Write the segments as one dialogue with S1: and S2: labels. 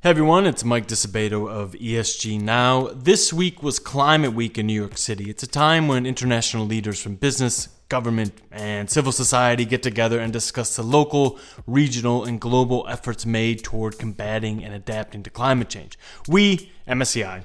S1: Hey everyone, it's Mike Disabato of ESG Now. This week was Climate Week in New York City. It's a time when international leaders from business, government, and civil society get together and discuss the local, regional, and global efforts made toward combating and adapting to climate change. We, MSCI,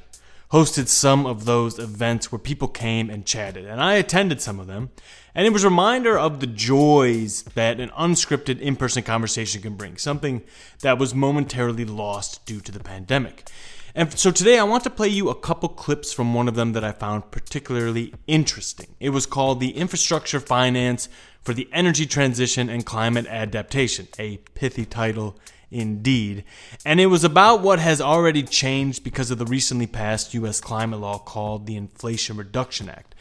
S1: hosted some of those events where people came and chatted, and I attended some of them. And it was a reminder of the joys that an unscripted in person conversation can bring, something that was momentarily lost due to the pandemic. And so today I want to play you a couple clips from one of them that I found particularly interesting. It was called The Infrastructure Finance for the Energy Transition and Climate Adaptation, a pithy title indeed. And it was about what has already changed because of the recently passed U.S. climate law called the Inflation Reduction Act.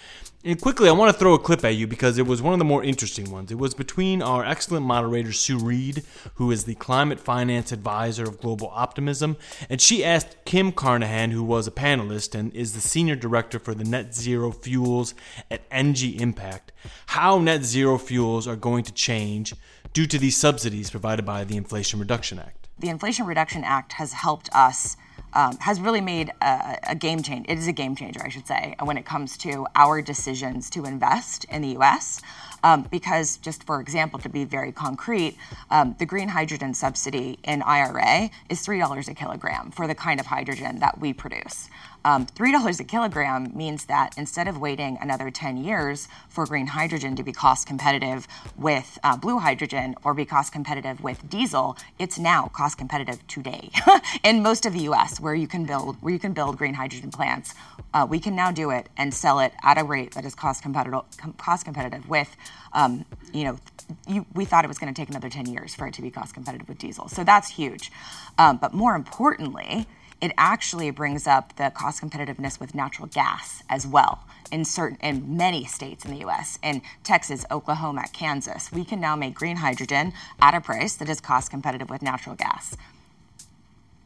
S1: And quickly, I want to throw a clip at you because it was one of the more interesting ones. It was between our excellent moderator, Sue Reed, who is the climate finance advisor of Global Optimism, and she asked Kim Carnahan, who was a panelist and is the senior director for the net zero fuels at ENGIE Impact, how net zero fuels are going to change due to these subsidies provided by the Inflation Reduction Act.
S2: The Inflation Reduction Act has helped us. Um, has really made a, a, game change. It is a game changer, I should say, when it comes to our decisions to invest in the U.S. Um, because, just for example, to be very concrete, um, the green hydrogen subsidy in IRA is $3 a kilogram for the kind of hydrogen that we produce. Um, $3 a kilogram means that instead of waiting another 10 years for green hydrogen to be cost competitive with uh, blue hydrogen or be cost competitive with diesel, it's now cost competitive today in most of the U.S. where you can build where you can build green hydrogen plants. Uh, we can now do it and sell it at a rate that is cost competitive cost competitive with um, you know you, we thought it was going to take another 10 years for it to be cost competitive with diesel. So that's huge. Um, but more importantly, it actually brings up the cost competitiveness with natural gas as well in certain in many states in the US in Texas, Oklahoma, Kansas. We can now make green hydrogen at a price that is cost competitive with natural gas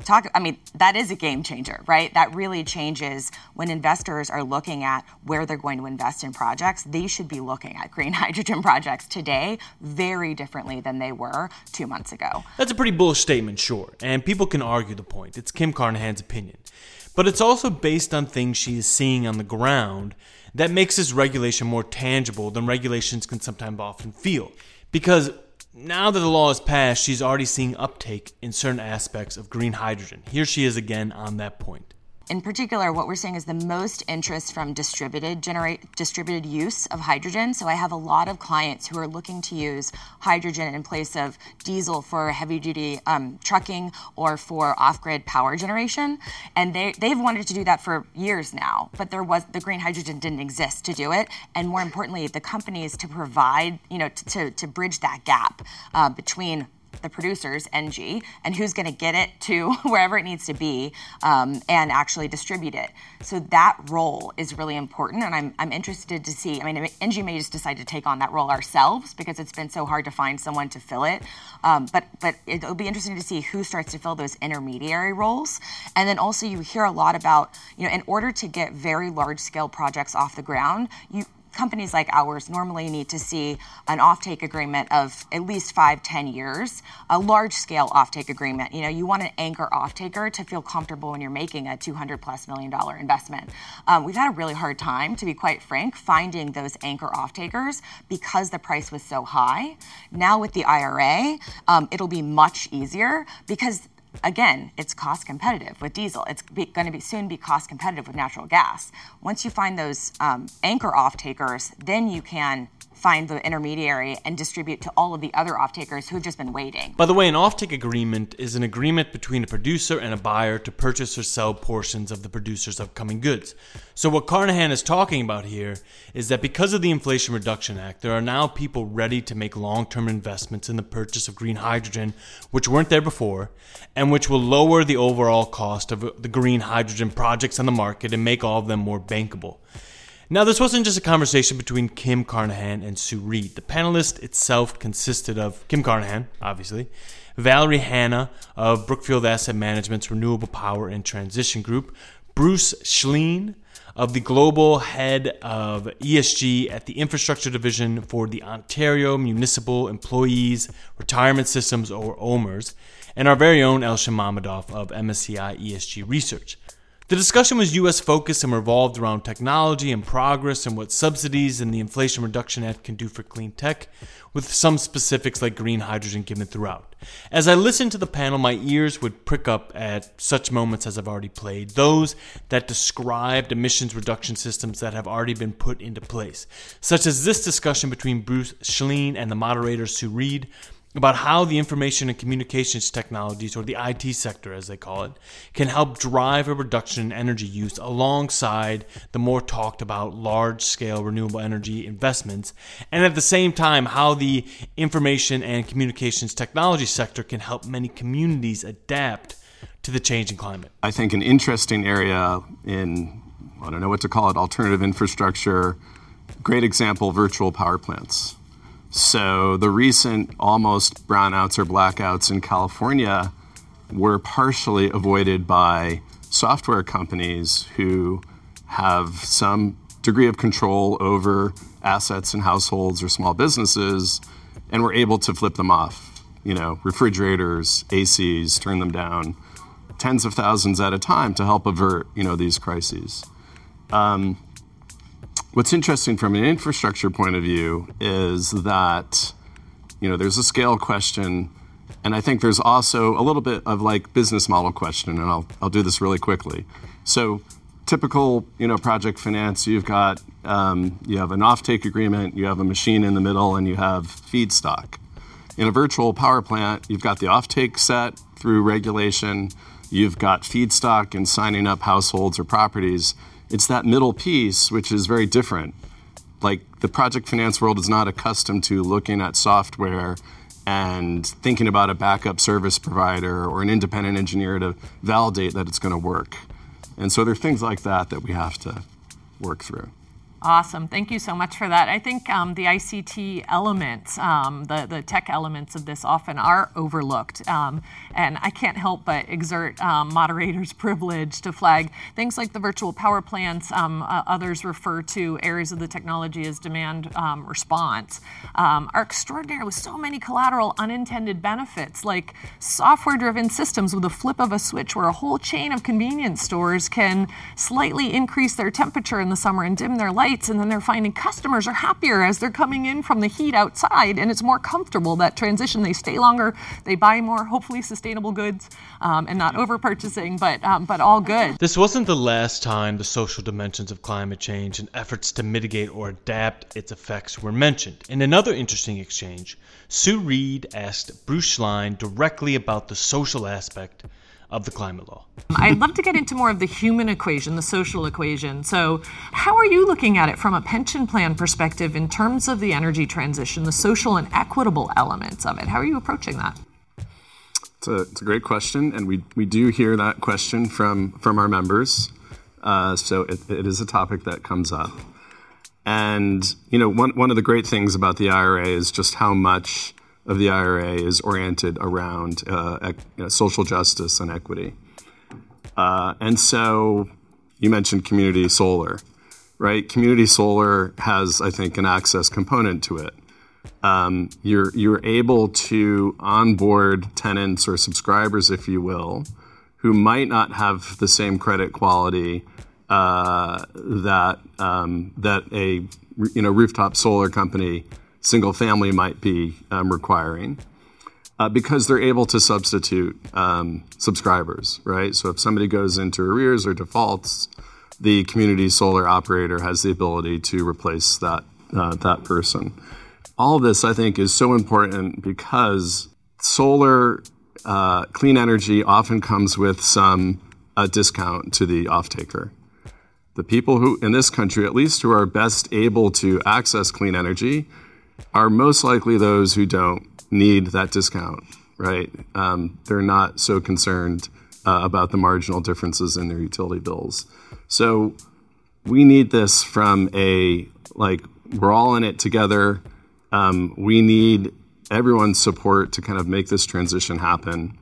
S2: talk i mean that is a game changer right? That really changes when investors are looking at where they're going to invest in projects. They should be looking at green hydrogen projects today very differently than they were two months ago.
S1: That's a pretty bullish statement sure and people can argue the point. It's kim carnahan's opinion. But it's also based on things she is seeing on the ground that makes this regulation more tangible than regulations can sometimes often feel. Because now that the law is passed, she's already seeing uptake in certain aspects of green hydrogen. Here she is again on that point
S2: in particular, what we're seeing is the most interest from distributed generate distributed use of hydrogen. So I have a lot of clients who are looking to use hydrogen in place of diesel for heavy duty um, trucking or for off grid power generation, and they they've wanted to do that for years now. But there was the green hydrogen didn't exist to do it, and more importantly, the companies to provide you know to to, to bridge that gap uh, between the producers, ENGIE, and who's going to get it to wherever it needs to be um, and actually distribute it. So that role is really important, and I'm, I'm interested to see. I mean, ENGIE may just decide to take on that role ourselves because it's been so hard to find someone to fill it. Um, but but it'll be interesting to see who starts to fill those intermediary roles, and then also you hear a lot about you know in order to get very large scale projects off the ground, you companies like ours normally need to see an offtake agreement of at least five, ten years, a large scale offtake agreement. You know, you want an anchor offtaker to feel comfortable when you're making a 200 plus million dollar investment. Um, we've had a really hard time, to be quite frank, finding those anchor offtakers because the price was so high. Now with the IRA, um, it'll be much easier because again, it's cost competitive with diesel. It's going to be soon be cost competitive with natural gas. Once you find those um, anchor off takers, then you can find the intermediary and distribute to all of the other off-takers who've just been waiting.
S1: By the way, an off-take agreement is an agreement between a producer and a buyer to purchase or sell portions of the producer's upcoming goods. So what Carnahan is talking about here is that because of the Inflation Reduction Act, there are now people ready to make long-term investments in the purchase of green hydrogen, which weren't there before, and which will lower the overall cost of the green hydrogen projects on the market and make all of them more bankable. Now, this wasn't just a conversation between Kim Carnahan and Sue Reed. The panelist itself consisted of Kim Carnahan, obviously, Valerie Hanna of Brookfield Asset Management's Renewable Power and Transition Group, Bruce Schlein of the global head of ESG at the Infrastructure Division for the Ontario Municipal Employees Retirement Systems, or OMERS, and our very own Elchin Mammadov of MSCI ESG Research. The discussion was U.S. focused and revolved around technology and progress and what subsidies and the Inflation Reduction Act can do for clean tech, with some specifics like green hydrogen given throughout. As I listened to the panel, my ears would prick up at such moments as I've already played, those that described emissions reduction systems that have already been put into place, such as this discussion between Bruce Schlein and the moderator Sue Reed about how the information and communications technologies, or the IT sector as they call it, can help drive a reduction in energy use alongside the more talked about large scale renewable energy investments, and at the same time, how the information and communications technology sector can help many communities adapt to the changing climate.
S3: I think an interesting area in, I don't know what to call it, alternative infrastructure, great example virtual power plants so the recent almost brownouts or blackouts in California were partially avoided by software companies who have some degree of control over assets in households or small businesses and were able to flip them off. You know, refrigerators, ACs, turn them down tens of thousands at a time to help avert, you know, these crises. Um, What's interesting from an infrastructure point of view is that you know there's a scale question, and I think there's also a little bit of like business model question, and I'll I'll do this really quickly. So typical you know project finance, you've got um, you have an offtake agreement, you have a machine in the middle, and you have feedstock. In a virtual power plant, you've got the offtake set through regulation, you've got feedstock and signing up households or properties it's that middle piece which is very different. Like the project finance world is not accustomed to looking at software and thinking about a backup service provider or an independent engineer to validate that it's going to work. And so there are things like that that we have to work through.
S4: Awesome. Thank you so much for that. I think um, the ICT elements, um, the, the tech elements of this often are overlooked. Um, and I can't help but exert um, moderator's privilege to flag things like the virtual power plants. Um, uh, others refer to areas of the technology as demand um, response, are extraordinary with so many collateral unintended benefits, like software driven systems with a flip of a switch where a whole chain of convenience stores can slightly increase their temperature in the summer and dim their lights and then they're finding customers are happier as they're coming in from the heat outside and it's more comfortable that transition. They stay longer they buy more hopefully sustainable goods um, and not over purchasing but um, but all good.
S1: This wasn't the last time the social dimensions of climate change and efforts to mitigate or adapt its effects were mentioned. In another interesting exchange sue reed asked bruce schlein directly about the social aspect of the climate law.
S4: I'd love to get into more of the human equation, the social equation. So, how are you looking at it from a pension plan perspective in terms of the energy transition, the social and equitable elements of it? How are you approaching that?
S3: It's a, it's a great question, and we, we do hear that question from, from our members. Uh, so, it, it is a topic that comes up. And, you know, one, one of the great things about the IRA is just how much of the IRA is oriented around uh, ec- you know, social justice and equity. Uh, and so you mentioned community solar, right? Community solar has, I think, an access component to it. Um, you're, you're able to onboard tenants or subscribers, if you will, who might not have the same credit quality uh, that, um, that a you know, rooftop solar company single family might be um, requiring. Uh, because they're able to substitute um, subscribers, right? So if somebody goes into arrears or defaults, the community solar operator has the ability to replace that uh, that person. All this, I think, is so important because solar uh, clean energy often comes with some uh, discount to the off taker. The people who, in this country at least, who are best able to access clean energy are most likely those who don't need that discount, right? Um, they're not so concerned uh, about the marginal differences in their utility bills. So we need this from a like we're all in it together. Um, we need everyone's support to kind of make this transition happen.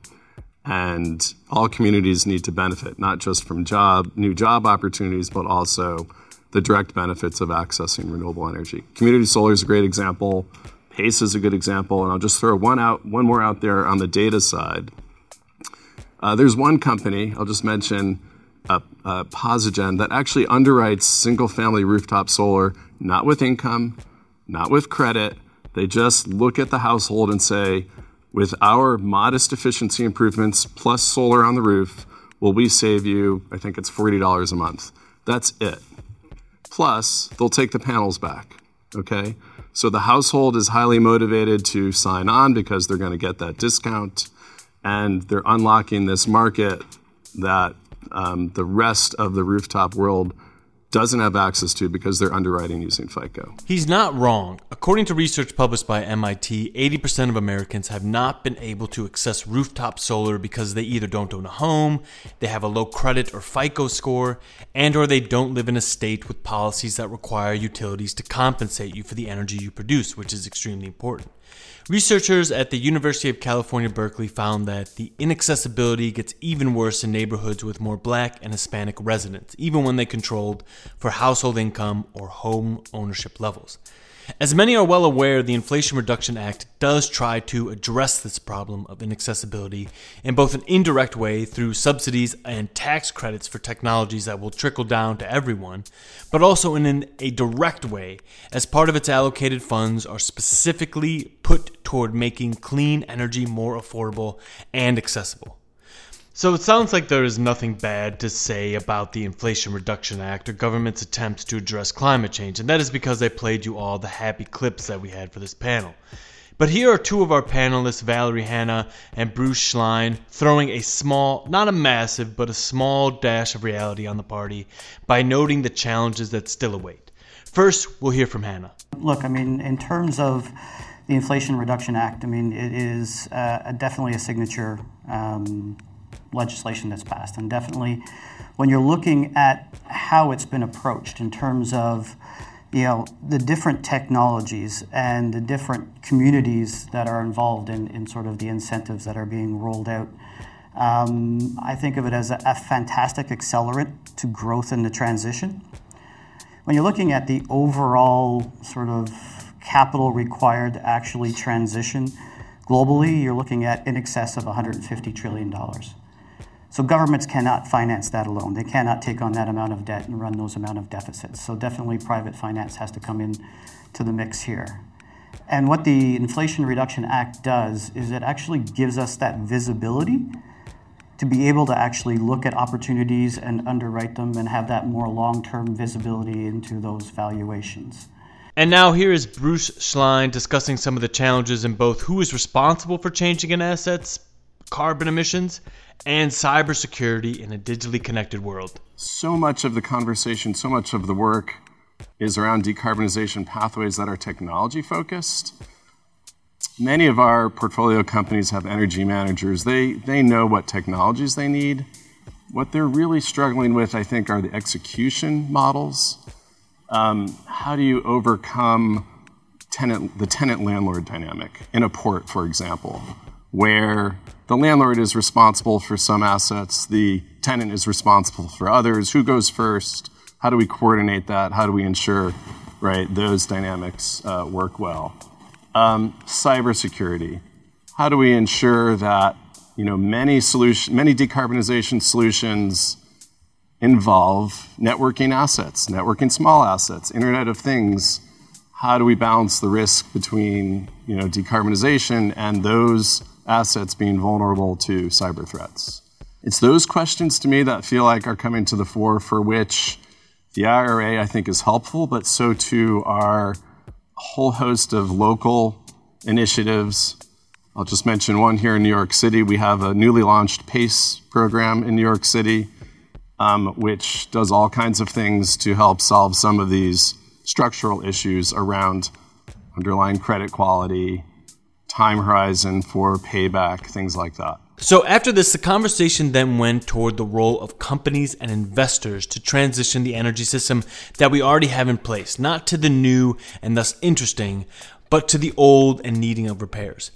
S3: And all communities need to benefit, not just from job, new job opportunities, but also the direct benefits of accessing renewable energy. Community solar is a great example. PACE is a good example, and I'll just throw one out, one more out there on the data side. Uh, there's one company, I'll just mention, uh, uh, Posigen, that actually underwrites single family rooftop solar, not with income, not with credit. They just look at the household and say, with our modest efficiency improvements plus solar on the roof, will we save you, I think it's $40 a month. That's it. Plus, they'll take the panels back. Okay? So the household is highly motivated to sign on because they're going to get that discount and they're unlocking this market that um, the rest of the rooftop world doesn't have access to because they're underwriting using FICO.
S1: He's not wrong. According to research published by MIT, 80% of Americans have not been able to access rooftop solar because they either don't own a home, they have a low credit or FICO score, and or they don't live in a state with policies that require utilities to compensate you for the energy you produce, which is extremely important. Researchers at the University of California, Berkeley found that the inaccessibility gets even worse in neighborhoods with more black and Hispanic residents, even when they controlled for household income or home ownership levels. As many are well aware, the Inflation Reduction Act does try to address this problem of inaccessibility in both an indirect way through subsidies and tax credits for technologies that will trickle down to everyone, but also in an, a direct way as part of its allocated funds are specifically put toward making clean energy more affordable and accessible. So it sounds like there is nothing bad to say about the Inflation Reduction Act or government's attempts to address climate change, and that is because I played you all the happy clips that we had for this panel. But here are two of our panelists, Valerie Hanna and Bruce Schlein, throwing a small, not a massive, but a small dash of reality on the party by noting the challenges that still await. First, we'll hear from Hanna.
S5: Look, I mean, in terms of the Inflation Reduction Act, I mean, it is uh, definitely a signature um, legislation that's passed. And definitely, when you're looking at how it's been approached in terms of you know the different technologies and the different communities that are involved in, in sort of the incentives that are being rolled out. Um, I think of it as a, a fantastic accelerant to growth in the transition. When you're looking at the overall sort of capital required to actually transition globally, you're looking at in excess of $150 trillion. So governments cannot finance that alone. They cannot take on that amount of debt and run those amount of deficits. So definitely private finance has to come in to the mix here. And what the Inflation Reduction Act does is it actually gives us that visibility to be able to actually look at opportunities and underwrite them and have that more long-term visibility into those valuations.
S1: And now here is Bruce Schlein discussing some of the challenges in both who is responsible for changing an asset's carbon emissions and cybersecurity in a digitally connected world.
S3: So much of the conversation, so much of the work is around decarbonization pathways that are technology focused. Many of our portfolio companies have energy managers. They, they know what technologies they need. What they're really struggling with, I think, are the execution models. Um, how do you overcome tenant, the tenant landlord dynamic in a port, for example, where the landlord is responsible for some assets, the tenant is responsible for others. Who goes first? How do we coordinate that? How do we ensure right those dynamics uh, work well? Um, cybersecurity. How do we ensure that you know many solution, many decarbonization solutions involve networking assets, networking small assets, Internet of Things. How do we balance the risk between you know decarbonization and those assets being vulnerable to cyber threats? It's those questions to me that feel like are coming to the fore for which the IRA, I think, is helpful, but so too are a whole host of local initiatives. I'll just mention one here in New York City. We have a newly launched PACE program in New York City, um, which does all kinds of things to help solve some of these structural issues around underlying credit quality, time horizon for payback, things like that.
S1: So, after this, the conversation then went toward the role of companies and investors to transition the energy system that we already have in place, not to the new and thus interesting, but to the old and needing of repairs.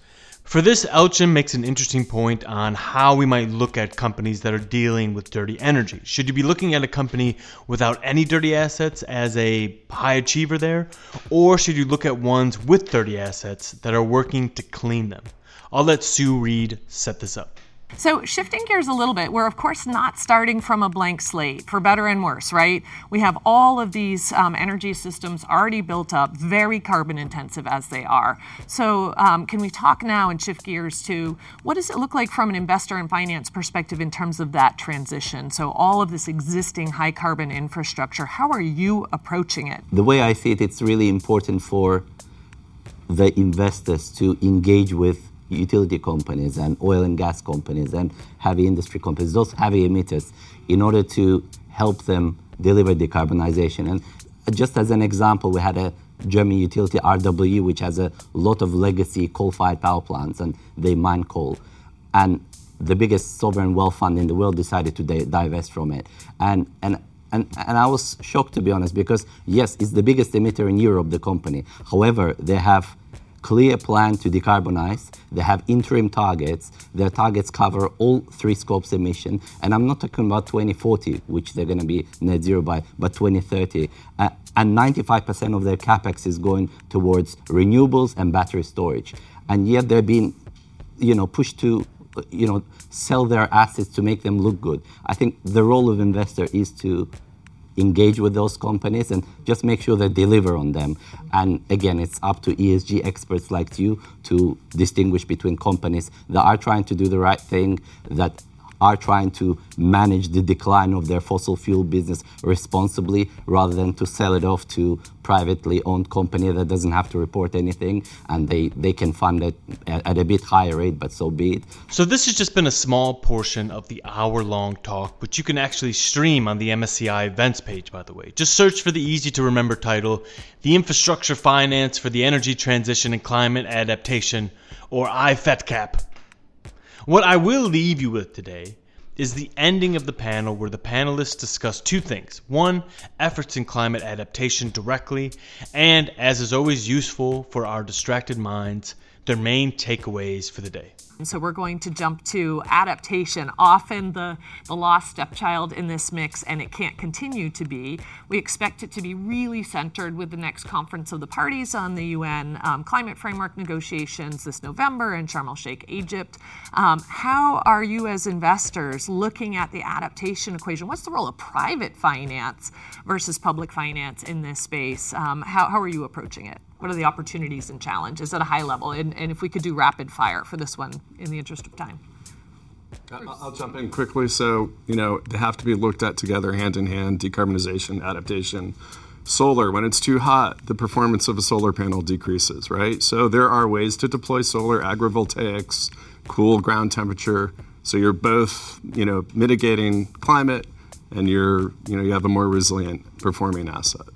S1: For this, Elchin makes an interesting point on how we might look at companies that are dealing with dirty energy. Should you be looking at a company without any dirty assets as a high achiever there? Or should you look at ones with dirty assets that are working to clean them? I'll let Sue Reed set this up.
S4: So, shifting gears a little bit, we're of course not starting from a blank slate, for better and worse, right? We have all of these um, energy systems already built up, very carbon intensive as they are. So, um, can we talk now and shift gears to what does it look like from an investor and finance perspective in terms of that transition? So, all of this existing high carbon infrastructure, how are you approaching it?
S6: The way I see it, it's really important for the investors to engage with utility companies and oil and gas companies and heavy industry companies, those heavy emitters, in order to help them deliver decarbonization. And just as an example, we had a German utility RWE, which has a lot of legacy coal-fired power plants, and they mine coal. And the biggest sovereign wealth fund in the world decided to divest from it. And, and and, and I was shocked to be honest because yes, it's the biggest emitter in Europe, the company. However, they have clear plan to decarbonize. They have interim targets. Their targets cover all three scopes emission. And I'm not talking about 2040, which they're going to be net zero by, but 2030. Uh, and 95% of their capex is going towards renewables and battery storage. And yet they're being, you know, pushed to, you know, sell their assets to make them look good. I think the role of investor is to engage with those companies and just make sure they deliver on them. And again, it's up to ESG experts like you to distinguish between companies that are trying to do the right thing, that are trying to manage the decline of their fossil fuel business responsibly rather than to sell it off to privately owned company that doesn't have to report anything and they, they can fund it at, at a bit higher rate, but so be it.
S1: So this has just been a small portion of the hour-long talk, which you can actually stream on the MSCI events page, by the way. Just search for the easy to remember title, The Infrastructure Finance for the Energy Transition and Climate Adaptation, or IFETCAP. What I will leave you with today is the ending of the panel where the panelists discuss two things. One, efforts in climate adaptation directly, and as is always useful for our distracted minds, their main takeaways for the day.
S4: So we're going to jump to adaptation, often the, the lost stepchild in this mix, and it can't continue to be. We expect it to be really centered with the next conference of the parties on the UN um, climate framework negotiations this November in Sharm el Sheikh, Egypt. Um, how are you, as investors, looking at the adaptation equation? What's the role of private finance versus public finance in this space? Um, how, how are you approaching it? What are the opportunities and challenges at a high level? And, and if we could do rapid fire for this one in the interest of time.
S3: I'll jump in quickly. So, you know, they have to be looked at together, hand in hand decarbonization, adaptation. Solar, when it's too hot, the performance of a solar panel decreases, right? So, there are ways to deploy solar, agrivoltaics, cool ground temperature. So, you're both, you know, mitigating climate and you're, you know, you have a more resilient performing asset.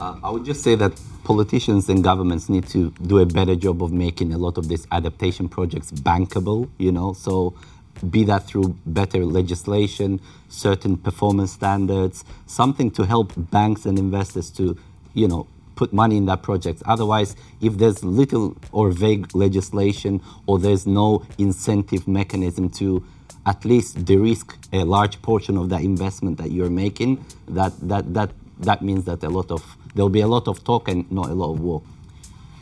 S6: Uh, I would just say that politicians and governments need to do a better job of making a lot of these adaptation projects bankable, you know, so be that through better legislation, certain performance standards, something to help banks and investors to, you know, put money in that project. Otherwise, if there's little or vague legislation or there's no incentive mechanism to at least de-risk a large portion of that investment that you're making, that that that that means that a lot of there'll be a lot of talk and not a lot of work.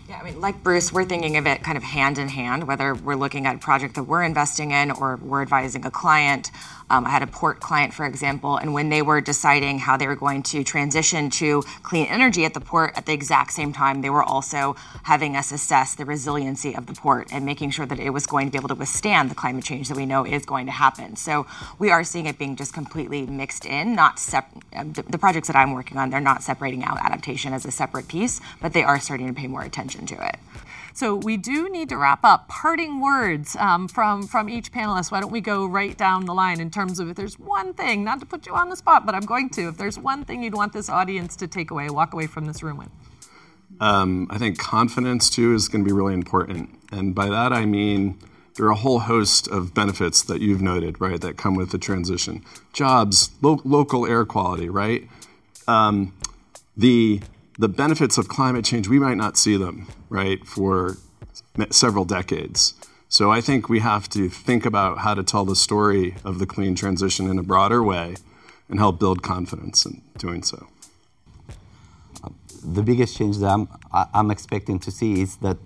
S2: Yeah, I mean, like Bruce, we're thinking of it kind of hand in hand, whether we're looking at a project that we're investing in or we're advising a client. Um, I had a port client, for example, and when they were deciding how they were going to transition to clean energy at the port at the exact same time, they were also having us assess the resiliency of the port and making sure that it was going to be able to withstand the climate change that we know is going to happen. So we are seeing it being just completely mixed in, not separate. Um, the projects that I'm working on, they're not separating out adaptation as a separate piece, but they are starting to pay more attention to it.
S4: So we do need to wrap up. Parting words um, from from each panelist. Why don't we go right down the line in terms of if there's one thing, not to put you on the spot, but I'm going to. If there's one thing you'd want this audience to take away, walk away from this room with.
S3: Um, I think confidence too is going to be really important, and by that I mean there are a whole host of benefits that you've noted, right, that come with the transition. Jobs, lo- local air quality, right? Um, the the benefits of climate change, we might not see them, right, for several decades. So I think we have to think about how to tell the story of the clean transition in a broader way and help build confidence in doing so.
S6: The biggest change that I'm, I'm expecting to see is that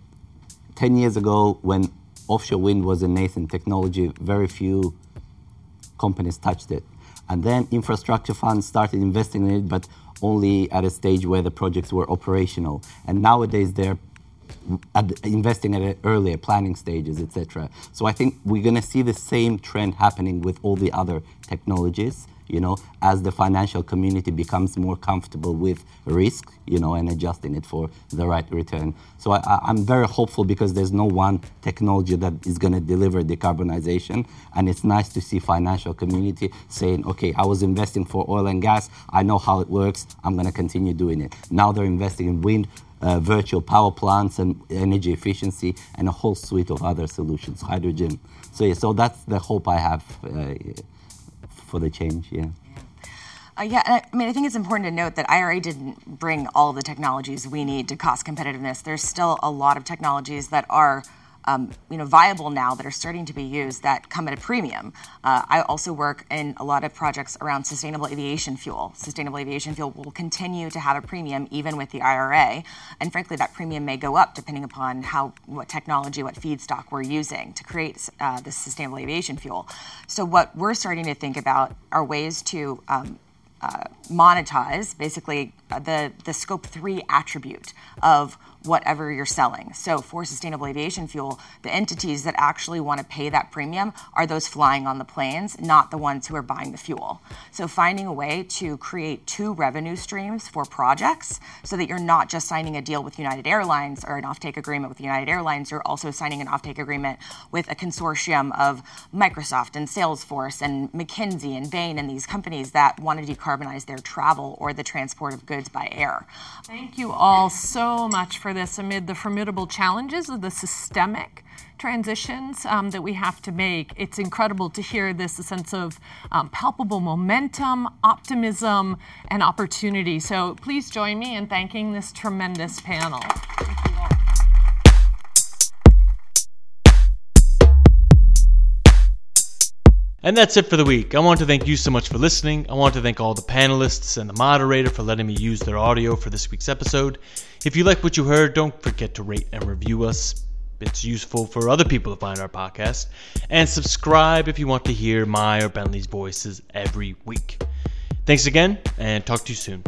S6: 10 years ago, when offshore wind was a nascent technology. Very few companies touched it. And then infrastructure funds started investing in it, but only at a stage where the projects were operational. And nowadays they're investing at earlier planning stages, etc. So I think we're going to see the same trend happening with all the other technologies. You know, as the financial community becomes more comfortable with risk, you know, and adjusting it for the right return. So I, I'm very hopeful because there's no one technology that is going to deliver decarbonization, and it's nice to see financial community saying, okay, I was investing for oil and gas, I know how it works, I'm going to continue doing it. Now they're investing in wind uh, virtual power plants and energy efficiency and a whole suite of other solutions, hydrogen. So yeah, so that's the hope I have uh, for the change. Yeah.
S2: Uh, yeah, I mean, I think it's important to note that IRA didn't bring all the technologies we need to cost competitiveness. There's still a lot of technologies that are um, you know, viable now that are starting to be used that come at a premium. Uh, I also work in a lot of projects around sustainable aviation fuel. Sustainable aviation fuel will continue to have a premium even with the IRA, and frankly, that premium may go up depending upon how what technology, what feedstock we're using to create uh, this sustainable aviation fuel. So, what we're starting to think about are ways to um, uh, monetize basically uh, the the scope three attribute of whatever you're selling. So for sustainable aviation fuel, the entities that actually want to pay that premium are those flying on the planes, not the ones who are buying the fuel. So finding a way to create two revenue streams for projects so that you're not just signing a deal with United Airlines or an offtake agreement with United Airlines, you're also signing an offtake agreement with a consortium of Microsoft and Salesforce and McKinsey and Bain and these companies that want to decarbonize their travel or the transport of goods by air.
S4: Thank you all so much for this amid the formidable challenges of the systemic transitions um, that we have to make. It's incredible to hear this sense of um, palpable momentum, optimism, and opportunity. So please join me in thanking this tremendous panel.
S1: And that's it for the week. I want to thank you so much for listening. I want to thank all the panelists and the moderator for letting me use their audio for this week's episode. If you like what you heard, don't forget to rate and review us. It's useful for other people to find our podcast. And subscribe if you want to hear my or Bentley's voices every week. Thanks again, and talk to you soon.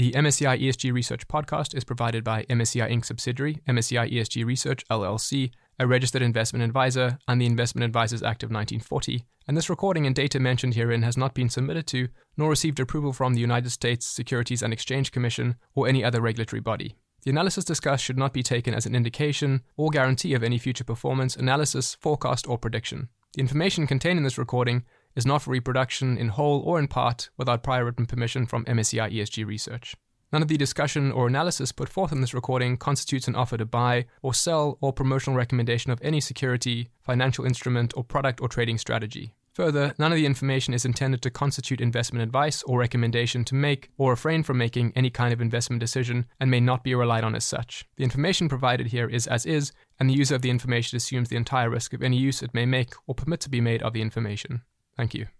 S7: The MSCI ESG Research podcast is provided by MSCI Inc. subsidiary, MSCI ESG Research LLC, a registered investment advisor, and the Investment Advisors Act of 1940. And this recording and data mentioned herein has not been submitted to, nor received approval from the United States Securities and Exchange Commission or any other regulatory body. The analysis discussed should not be taken as an indication or guarantee of any future performance, analysis, forecast, or prediction. The information contained in this recording is not for reproduction in whole or in part without prior written permission from MSCI ESG Research. None of the discussion or analysis put forth in this recording constitutes an offer to buy or sell or promotional recommendation of any security, financial instrument, or product or trading strategy. Further, none of the information is intended to constitute investment advice or recommendation to make or refrain from making any kind of investment decision and may not be relied on as such. The information provided here is as is, and the user of the information assumes the entire risk of any use it may make or permit to be made of the information. Thank you.